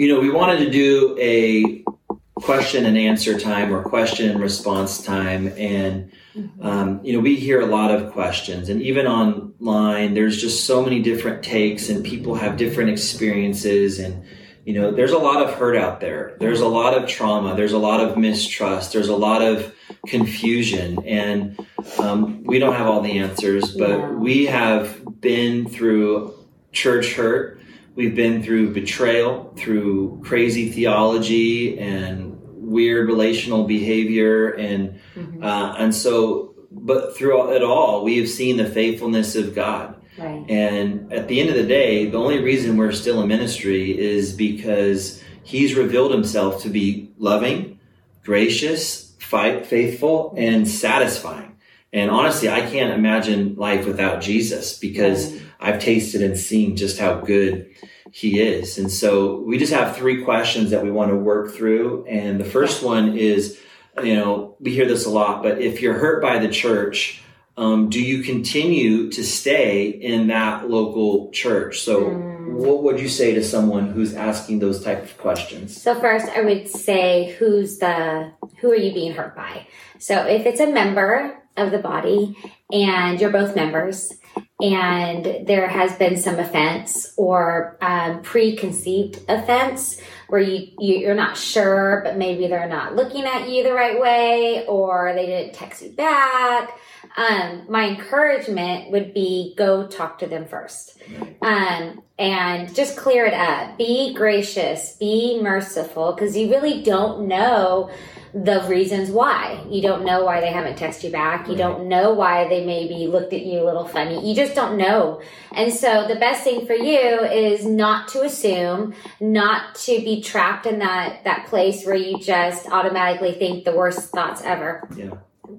you know, we wanted to do a question and answer time or question and response time. And, mm-hmm. um, you know, we hear a lot of questions and even online, there's just so many different takes and people have different experiences and, you know, there's a lot of hurt out there. There's a lot of trauma. There's a lot of mistrust. There's a lot of confusion. And um, we don't have all the answers, but yeah. we have been through church hurt. We've been through betrayal, through crazy theology and weird relational behavior. And, mm-hmm. uh, and so, but through it all, we have seen the faithfulness of God Right. And at the end of the day, the only reason we're still in ministry is because he's revealed himself to be loving, gracious, fight, faithful, and satisfying. And honestly, I can't imagine life without Jesus because right. I've tasted and seen just how good he is. And so we just have three questions that we want to work through. And the first one is, you know, we hear this a lot, but if you're hurt by the church, um, do you continue to stay in that local church? So, mm. what would you say to someone who's asking those type of questions? So, first, I would say, who's the who are you being hurt by? So, if it's a member of the body and you're both members, and there has been some offense or um, preconceived offense where you, you are not sure, but maybe they're not looking at you the right way, or they didn't text you back um, my encouragement would be go talk to them first. Um, and just clear it up. Be gracious, be merciful, because you really don't know the reasons why. You don't know why they haven't texted you back. You don't know why they maybe looked at you a little funny. You just don't know. And so the best thing for you is not to assume, not to be trapped in that, that place where you just automatically think the worst thoughts ever. Yeah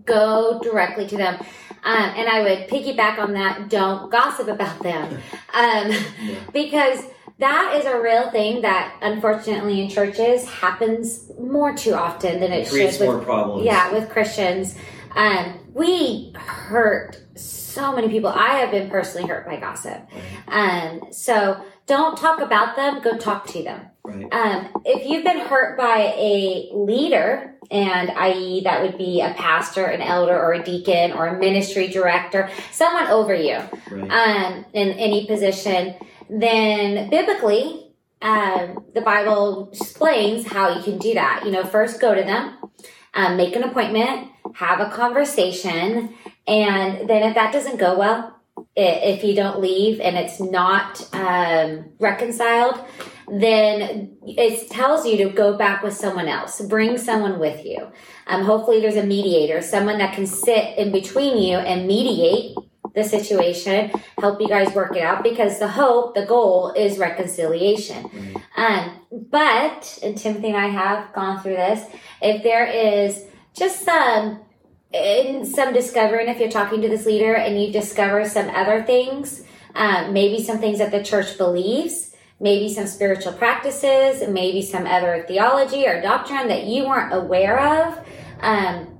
go directly to them. Um, and I would piggyback on that. Don't gossip about them. Um, yeah. because that is a real thing that unfortunately in churches happens more too often than it, it should. With, problems. Yeah, with Christians. Um, we hurt so many people. I have been personally hurt by gossip. Um, so don't talk about them, go talk to them. Right. Um, if you've been hurt by a leader, and i.e., that would be a pastor, an elder, or a deacon, or a ministry director, someone over you right. um, in any position, then biblically, um, the Bible explains how you can do that. You know, first go to them, um, make an appointment, have a conversation, and then if that doesn't go well, if you don't leave and it's not um, reconciled, then it tells you to go back with someone else. Bring someone with you. Um, hopefully, there's a mediator, someone that can sit in between you and mediate the situation, help you guys work it out because the hope, the goal is reconciliation. Mm-hmm. Um, but, and Timothy and I have gone through this, if there is just some in some discovering if you're talking to this leader and you discover some other things um, maybe some things that the church believes maybe some spiritual practices maybe some other theology or doctrine that you weren't aware of um,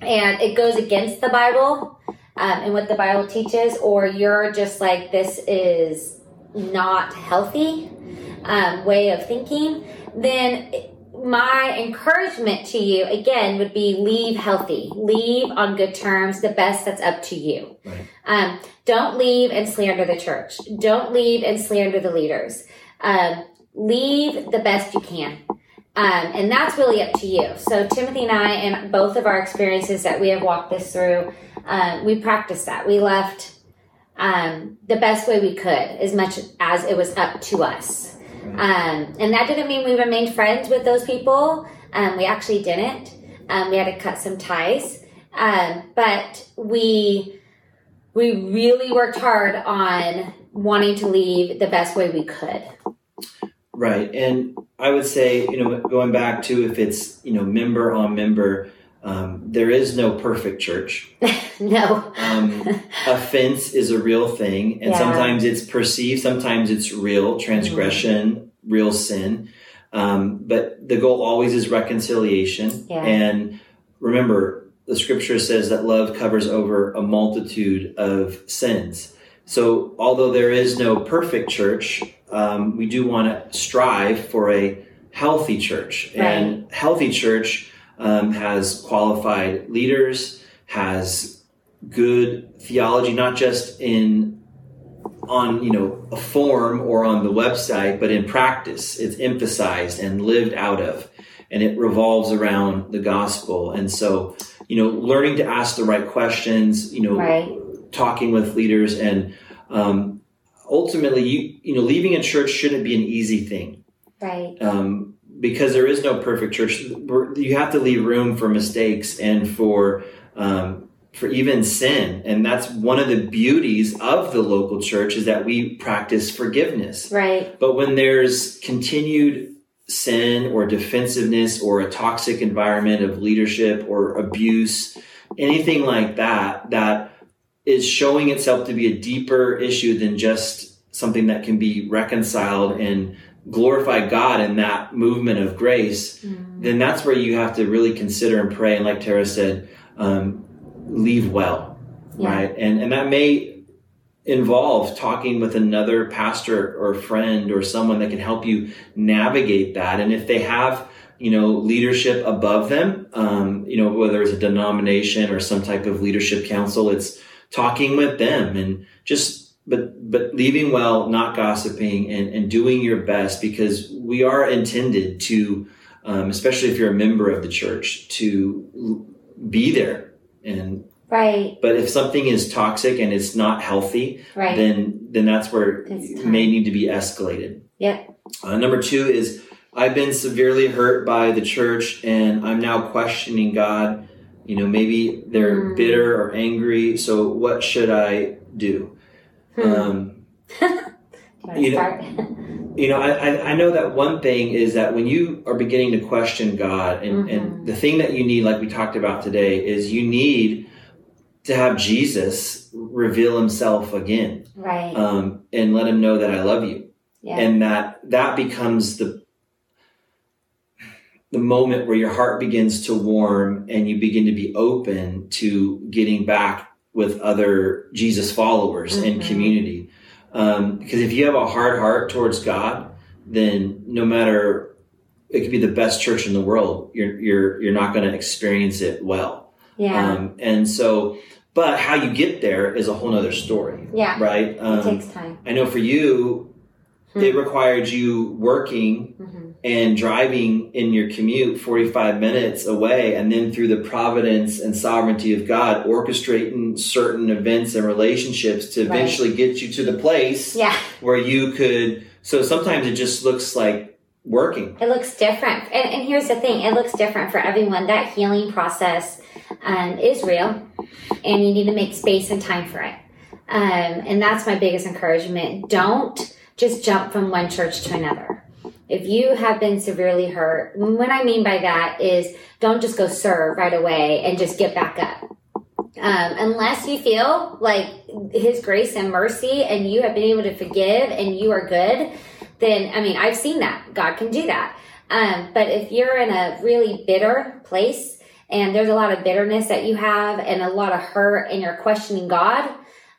and it goes against the bible um, and what the bible teaches or you're just like this is not healthy um, way of thinking then my encouragement to you again would be leave healthy, leave on good terms, the best that's up to you. Right. Um, don't leave and slander the church. Don't leave and slander the leaders. Um, leave the best you can. Um, and that's really up to you. So Timothy and I, and both of our experiences that we have walked this through, um, we practiced that. We left um, the best way we could, as much as it was up to us. Um, and that didn't mean we remained friends with those people. Um, we actually didn't. Um, we had to cut some ties. Um, but we we really worked hard on wanting to leave the best way we could. Right. And I would say, you know, going back to if it's, you know, member on member, um, there is no perfect church. no. um, offense is a real thing, and yeah. sometimes it's perceived, sometimes it's real transgression, mm-hmm. real sin. Um, but the goal always is reconciliation. Yeah. And remember, the scripture says that love covers over a multitude of sins. So, although there is no perfect church, um, we do want to strive for a healthy church. Right. And healthy church um, has qualified leaders, has good theology, not just in on you know a form or on the website, but in practice, it's emphasized and lived out of, and it revolves around the gospel. And so, you know, learning to ask the right questions, you know, Right. talking with leaders, and um, ultimately, you you know, leaving a church shouldn't be an easy thing Right. um, because there is no perfect church. You have to leave room for mistakes and for um, for even sin, and that's one of the beauties of the local church is that we practice forgiveness. Right. But when there's continued sin or defensiveness or a toxic environment of leadership or abuse, anything like that, that is showing itself to be a deeper issue than just something that can be reconciled and glorify God in that movement of grace, Mm. then that's where you have to really consider and pray. And like Tara said, um, leave well, Yeah. right? And and that may involve talking with another pastor or friend or someone that can help you navigate that. And if they have you know leadership above them, um, you know whether it's a denomination or some type of leadership council, it's talking with them and just but but leaving well, not gossiping, and and doing your best because we are intended to, um, especially if you're a member of the church, to be there. And Right. but if something is toxic and it's not healthy, Right. then then that's where it may need to be escalated. Yeah. Uh, number two is I've been severely hurt by the church, and I'm now questioning God. You know, maybe they're Mm. bitter or angry. So what should I do? Hmm. Um, You know- you know, I, I, know that one thing is that when you are beginning to question God, and, Mhm. and the thing that you need, like we talked about today, is you need to have Jesus reveal himself again right. um, and let him know that I love you. yeah. And that that becomes the the moment where your heart begins to warm and you begin to be open to getting back with other Jesus followers and Mhm. community. Um, because if you have a hard heart towards God, then no matter it could be the best church in the world, you're you're you're not going to experience it well. yeah. Um, and so, but how you get there is a whole nother story, yeah. right? it Um, takes time. I know for you, Hmm. it required you working hmm and driving in your commute 45 minutes away, and then through the providence and sovereignty of God, orchestrating certain events and relationships to Right. eventually get you to the place Yeah. where you could. So sometimes it just looks like working. It looks different. And, and here's the thing it looks different for everyone. That healing process um, is real, and you need to make space and time for it. Um, and that's my biggest encouragement. Don't just jump from one church to another. If you have been severely hurt, what I mean by that is don't just go serve right away and just get back up. Um, unless you feel like His grace and mercy and you have been able to forgive and you are good, then I mean, I've seen that. God can do that. Um, but if you're in a really bitter place and there's a lot of bitterness that you have and a lot of hurt and you're questioning God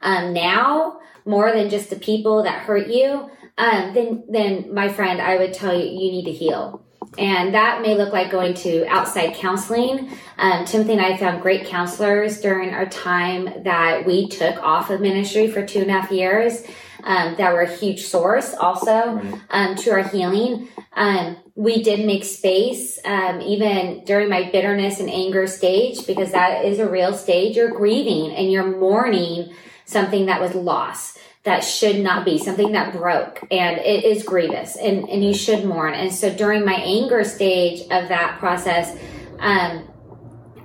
um, now more than just the people that hurt you, um, then then my friend, I would tell you you need to heal. And that may look like going to outside counseling. Um, Timothy and I found great counselors during our time that we took off of ministry for two and a half years. Um, that were a huge source also um, to our healing. Um, we did make space, um, even during my bitterness and anger stage, because that is a real stage. You're grieving and you're mourning something that was lost, that should not be, something that broke, and it is grievous, and, and you should mourn. And so during my anger stage of that process, um,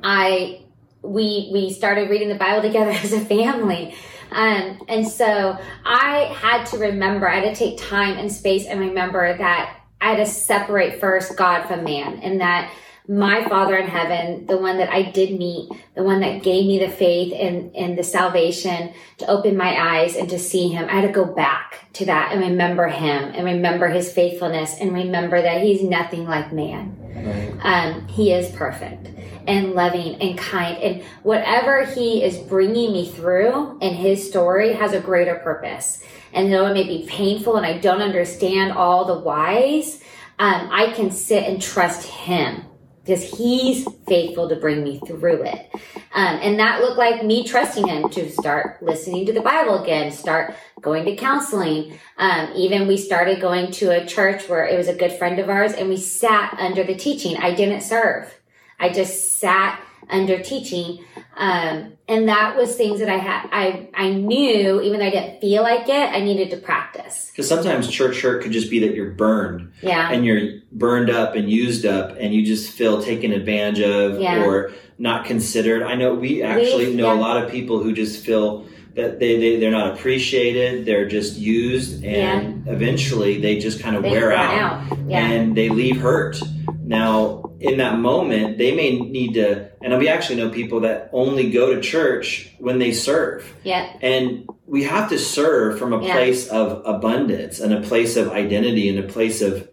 I we we started reading the Bible together as a family. Um, and so I had to remember, I had to take time and space and remember that I had to separate first God from man and that my Father in heaven, the one that I did meet, the one that gave me the faith and, and the salvation to open my eyes and to see him, I had to go back to that and remember him and remember his faithfulness and remember that he's nothing like man. Um, he is perfect and loving and kind. And whatever he is bringing me through in his story has a greater purpose. And though it may be painful and I don't understand all the whys, um, I can sit and trust him because he's faithful to bring me through it. Um, and that looked like me trusting him to start listening to the Bible again, start going to counseling. Um, even we started going to a church where it was a good friend of ours and we sat under the teaching. I didn't serve. I just sat under teaching. Um, and that was things that I had, I, I knew, even though I didn't feel like it, I needed to practice. Because sometimes church hurt could just be that you're burned. Yeah. And you're burned up and used up and you just feel taken advantage of yeah. or not considered. I know we actually we, know yeah. a lot of people who just feel that they, they, they're not appreciated. They're just used and yeah. eventually they just kind of they wear out, out. and they leave hurt. Now, in that moment, they may need to, and we actually know people that only go to church when they serve. Yeah. And we have to serve from a yeah. place of abundance and a place of identity and a place of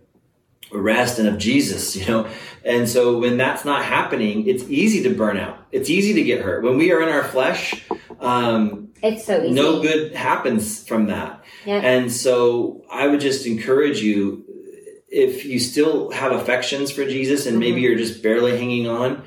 rest and of Jesus, you know. And so when that's not happening, it's easy to burn out. It's easy to get hurt. When we are in our flesh, um, it's so easy. No good happens from that. Yeah. And so I would just encourage you if you still have affections for Jesus and mm-hmm. maybe you're just barely hanging on,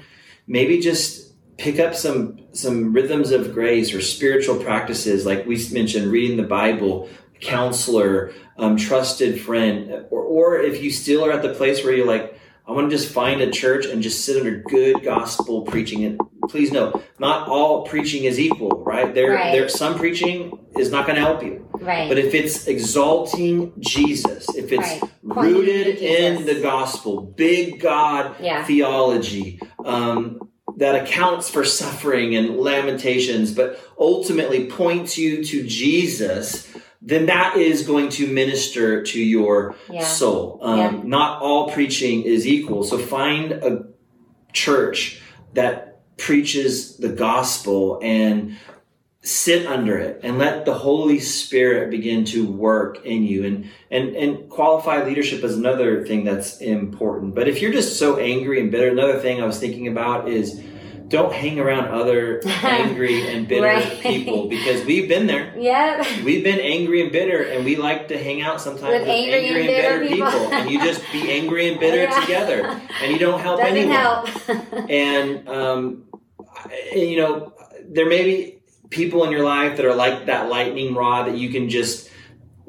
maybe just pick up some some rhythms of grace or spiritual practices like we mentioned reading the bible counselor um, trusted friend or, or if you still are at the place where you're like i want to just find a church and just sit under good gospel preaching and please know not all preaching is equal right there right. there some preaching is not going to help you right but if it's exalting jesus if it's right rooted in the gospel, big God yeah. theology um, that accounts for suffering and lamentations, but ultimately points you to Jesus, then that is going to minister to your yeah. soul. Um, yeah. Not all preaching is equal. So find a church that preaches the gospel and sit under it and let the holy spirit begin to work in you and and and qualified leadership is another thing that's important but if you're just so angry and bitter another thing i was thinking about is don't hang around other angry and bitter right. people because we've been there. Yeah. We've been angry and bitter and we like to hang out sometimes with, with angry, angry, and bitter, bitter people. people. and you just be angry and bitter yeah. together and you don't help Doesn't anyone. Help. and um you know there may be people in your life that are like that lightning rod that you can just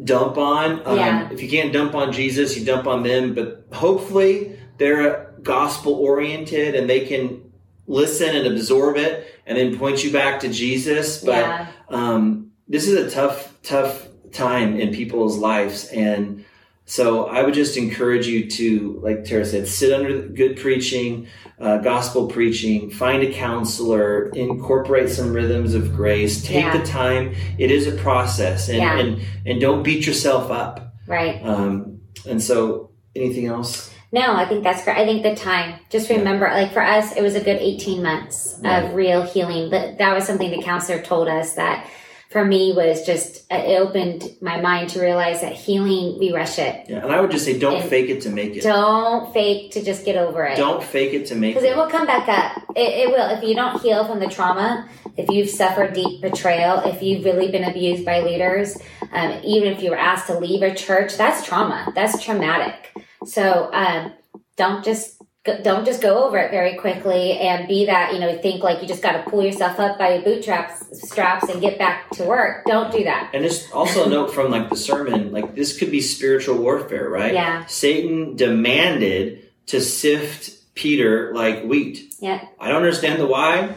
dump on. Um, yeah. If you can't dump on Jesus, you dump on them. But hopefully they're gospel oriented and they can listen and absorb it and then point you back to Jesus. But yeah. um, this is a tough, tough time in people's lives. And so I would just encourage you to, like Tara said, sit under good preaching, uh, gospel preaching, find a counselor, incorporate some rhythms of grace, take yeah. the time. It is a process, and, yeah. and and don't beat yourself up. Right. Um, and so, anything else? No, I think that's great. I think the time. Just remember, yeah. like for us, it was a good eighteen months right. of real healing. But that was something the counselor told us that for me was just uh, it opened my mind to realize that healing we rush it. Yeah, and I would just say don't and fake it to make it. Don't fake to just get over it. Don't fake it to make it. Because it will come back up. It, it will if you don't heal from the trauma. If you've suffered deep betrayal, if you've really been abused by leaders, um, even if you were asked to leave a church, that's trauma. That's traumatic. So um, don't just don't just go over it very quickly and be that you know think like you just got to pull yourself up by your bootstraps straps and get back to work. Don't do that. And just also a note from like the sermon like this could be spiritual warfare right? Yeah. Satan demanded to sift peter like wheat. Yeah. I don't understand the why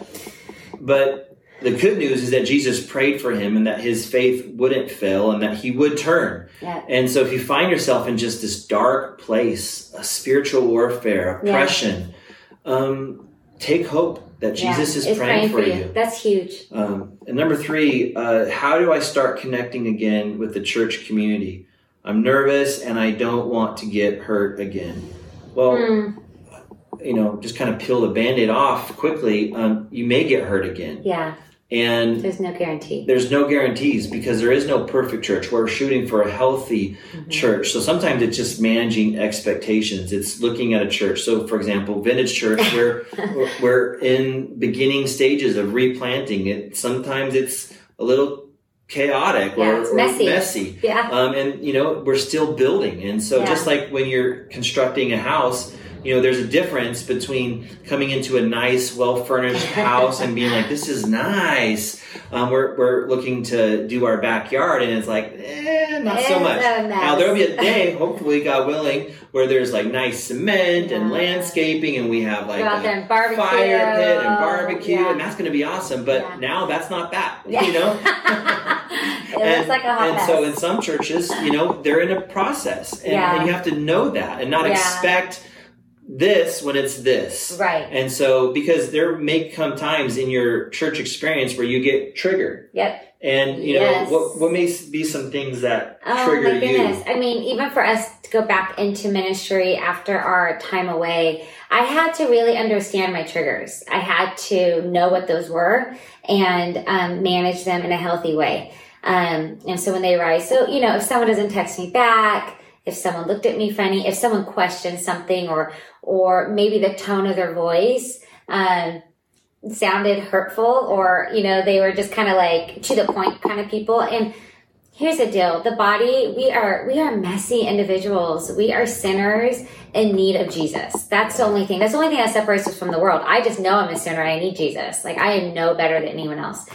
but the good news is that Jesus prayed for him and that his faith wouldn't fail and that he would turn. Yeah. And so if you find yourself in just this dark place, a spiritual warfare, oppression, yeah. um, take hope that Jesus yeah, is praying, praying, for you. you. That's huge. Um, and number three, uh, how do I start connecting again with the church community? I'm nervous and I don't want to get hurt again. Well, mm. you know, just kind of peel the band-aid off quickly, um, you may get hurt again. Yeah. And there's no guarantee. There's no guarantees because there is no perfect church. We're shooting for a healthy mm-hmm. church. So sometimes it's just managing expectations. It's looking at a church. So for example, Vintage Church, we're we're in beginning stages of replanting. It sometimes it's a little chaotic yeah, or, messy. messy. Yeah. Um, and you know, we're still building. And so yeah. just like when you're constructing a house, you know, there's a difference between coming into a nice, well furnished house and being like, this is nice. Um, we're, we're looking to do our backyard and it's like, eh, not so much. Now there'll be a day, hopefully, God willing, where there's like nice cement yeah. and landscaping and we have like a fire pit and barbecue yeah. and that's going to be awesome. But yeah. now that's not that, you know? it and, like a hot And so in some churches, you know, they're in a process and, and you have to know that and not expect this when it's this. Right. And so, because there may come times in your church experience where you get triggered. Yep. And, you yes. know, what, what may be some things that oh, trigger my goodness. you? I mean, even for us to go back into ministry after our time away, I had to really understand my triggers. I had to know what those were and um, manage them in a healthy way. Um, and so when they arise, so, you know, if someone doesn't text me back, if someone looked at me funny, if someone questioned something or, or maybe the tone of their voice, um, sounded hurtful or, you know, they were just kind of like to the point kind of people. And here's the deal. The body, we are, we are messy individuals. We are sinners in need of Jesus. That's the only thing. That's the only thing that separates us from the world. I just know I'm a sinner. I need Jesus. Like I am no better than anyone else.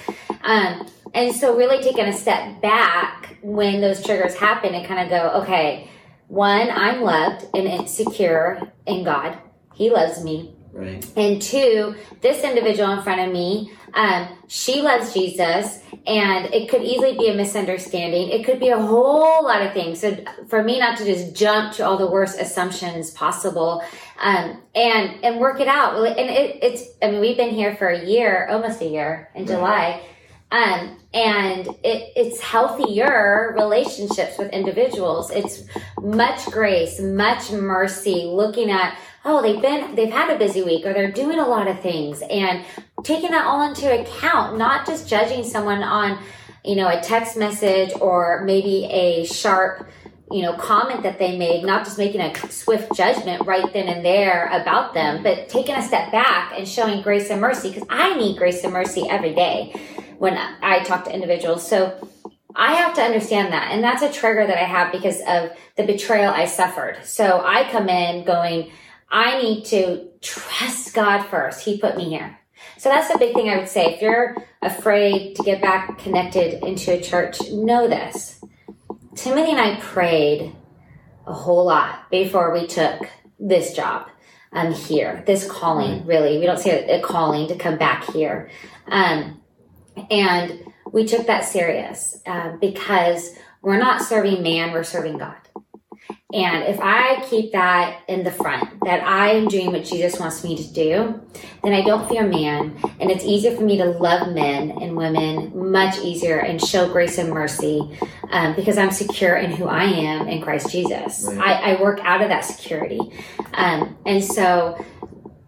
Um, and so really taking a step back when those triggers happen and kind of go, okay, one, I'm loved and secure in God. He loves me. Right. And two, this individual in front of me, um, she loves Jesus, and it could easily be a misunderstanding. It could be a whole lot of things. So for me not to just jump to all the worst assumptions possible, um, and and work it out. And it, it's, I mean, we've been here for a year, almost a year in right. July. Um, and it, it's healthier relationships with individuals. It's much grace, much mercy, looking at, oh, they've been, they've had a busy week or they're doing a lot of things and taking that all into account, not just judging someone on, you know, a text message or maybe a sharp, you know, comment that they made, not just making a swift judgment right then and there about them, but taking a step back and showing grace and mercy because I need grace and mercy every day when I talk to individuals. So I have to understand that. And that's a trigger that I have because of the betrayal I suffered. So I come in going, I need to trust God first. He put me here. So that's the big thing I would say. If you're afraid to get back connected into a church, know this. Timothy and I prayed a whole lot before we took this job um, here, this calling, really. We don't say a, a calling to come back here. Um, and we took that serious uh, because we're not serving man, we're serving God. And if I keep that in the front, that I am doing what Jesus wants me to do, then I don't fear man. And it's easier for me to love men and women much easier and show grace and mercy um, because I'm secure in who I am in Christ Jesus. Right. I, I, work out of that security. Um, and so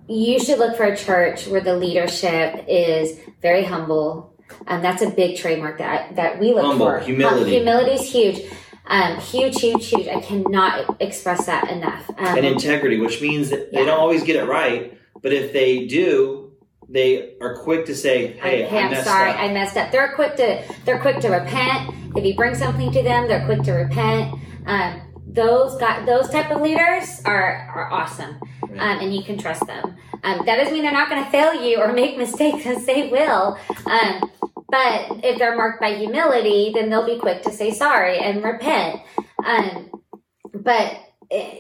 you should look for a church where the leadership is very humble, um, that's a big trademark that that we look Humble, for. Humility. humility is huge. Um, huge, huge, huge. I cannot express that enough. Um, and integrity, which means that yeah. they don't always get it right, but if they do, they are quick to say, "Hey, hey I am sorry, up. I messed up." They're quick to they're quick to repent. If you bring something to them, they're quick to repent. Um, those got those type of leaders are are awesome, right. um, and you can trust them. Um, that doesn't mean they're not going to fail you or make mistakes, because they will. Um, but if they're marked by humility, then they'll be quick to say sorry and repent. Um, but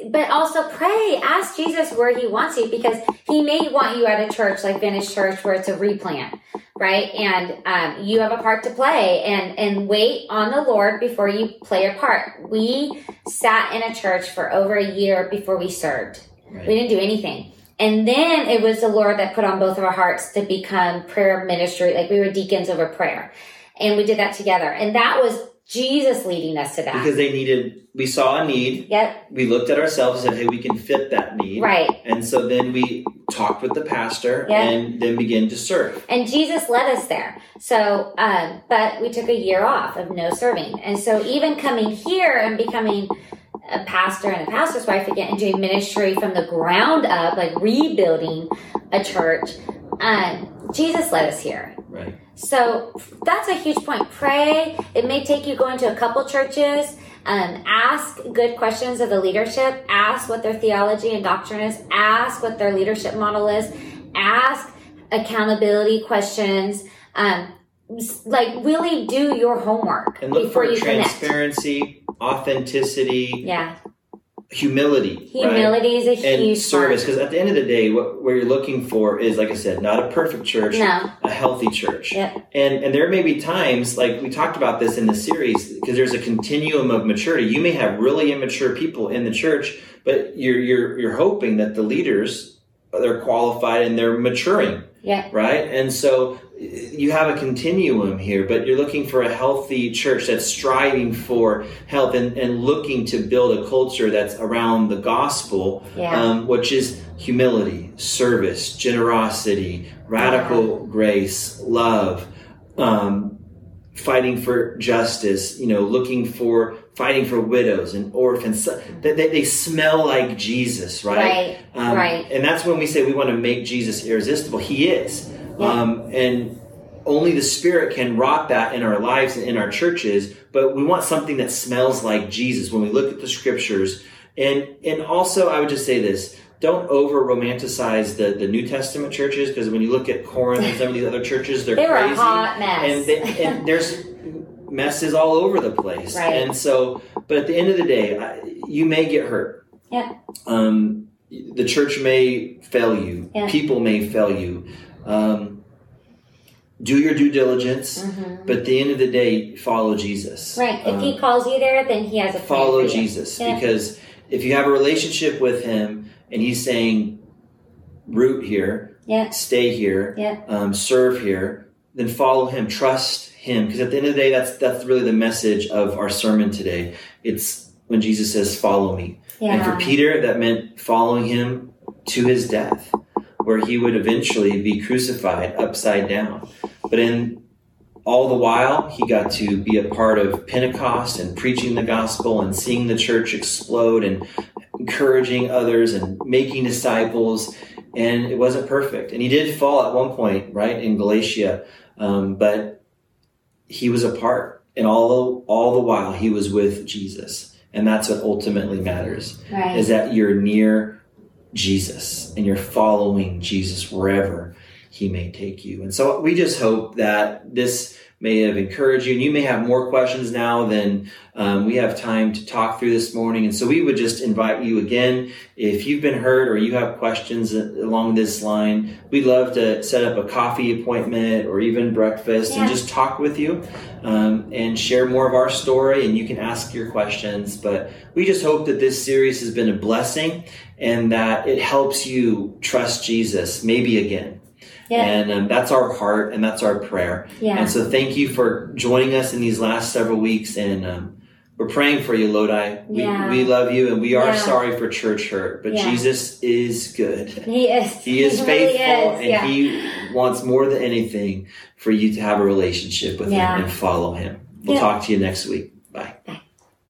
but also pray, ask Jesus where He wants you because He may want you at a church like Vintage Church where it's a replant, right? And um, you have a part to play, and and wait on the Lord before you play a part. We sat in a church for over a year before we served. Right. We didn't do anything. And then it was the Lord that put on both of our hearts to become prayer ministry. Like we were deacons over prayer. And we did that together. And that was Jesus leading us to that. Because they needed, we saw a need. Yep. We looked at ourselves and said, hey, we can fit that need. Right. And so then we talked with the pastor Yep. and then began to serve. And Jesus led us there. So, um, but we took a year off of no serving. And so even coming here and becoming a pastor and a pastor's wife again and doing ministry from the ground up, like rebuilding a church, um, Jesus led us here. Right. So that's a huge point. Pray. It may take you going to a couple churches. Um, ask good questions of the leadership. Ask what their theology and doctrine is. Ask what their leadership model is. Ask accountability questions. Um, like really do your homework And look before for you connect. Authenticity, Yeah, humility. right? humility is a And huge service, because at the end of the day, what, what you're looking for is, like I said, not a perfect church, No. a healthy church. Yep. And and there may be times, like we talked about this in the series, because there's a continuum of maturity. You may have really immature people in the church, but you're you're you're hoping that the leaders they're qualified and they're maturing, Yeah. right? And so you have a continuum here, but you're looking for a healthy church that's striving for health and, and looking to build a culture that's around the gospel, Yeah. um, which is humility, service, generosity, radical grace, love, um, fighting for justice, you know, looking for fighting for widows and orphans. They, they, they smell like Jesus, right? Right. Um, Right. And that's when we say we want to make Jesus irresistible. He is. Um, and only the Spirit can wrought that in our lives and in our churches. But we want something that smells like Jesus when we look at the scriptures. And and also, I would just say this: don't over romanticize the, the New Testament churches because when you look at Corinth and some of these other churches, they're They were crazy a hot mess. and, they, and there's messes all over the place. Right. And so, but at the end of the day, you may get hurt. Yeah. Um, the church may fail you. Yeah. People may fail you. Um, do your due diligence, Mhm. but at the end of the day, follow Jesus. Right. If Um, he calls you there, then he has a follow. Jesus Yeah. because if you have a relationship with Him and He's saying, root here, Yeah. stay here, Yeah. um, serve here, then follow Him, trust Him. Because at the end of the day, that's that's really the message of our sermon today. It's when Jesus says, "Follow me." And for Peter, that meant following Him to His death, where He would eventually be crucified upside down. But in all the while, he got to be a part of Pentecost and preaching the gospel and seeing the church explode and encouraging others and making disciples. And it wasn't perfect. And he did fall at one point, right, in Galatia. Um, but he was a part. And all, all the while, he was with Jesus. And that's what ultimately matters Right. is that you're near Jesus and you're following Jesus wherever he may take you. And so we just hope that this may have encouraged you and you may have more questions now than um, we have time to talk through this morning. And so we would just invite you again, if you've been hurt or you have questions along this line, we'd love to set up a coffee appointment or even breakfast and just talk with you um, and share more of our story and you can ask your questions. But we just hope that this series has been a blessing and that it helps you trust Jesus maybe again. Yeah. And um, that's our heart and that's our prayer. Yeah. And so thank you for joining us in these last several weeks. And um, we're praying for you, Lodi. We, Yeah. we love you and we are Yeah. sorry for church hurt, but. Jesus is good. He is. He is really faithful is, and he wants more than anything for you to have a relationship with him and follow him. We'll talk to you next week.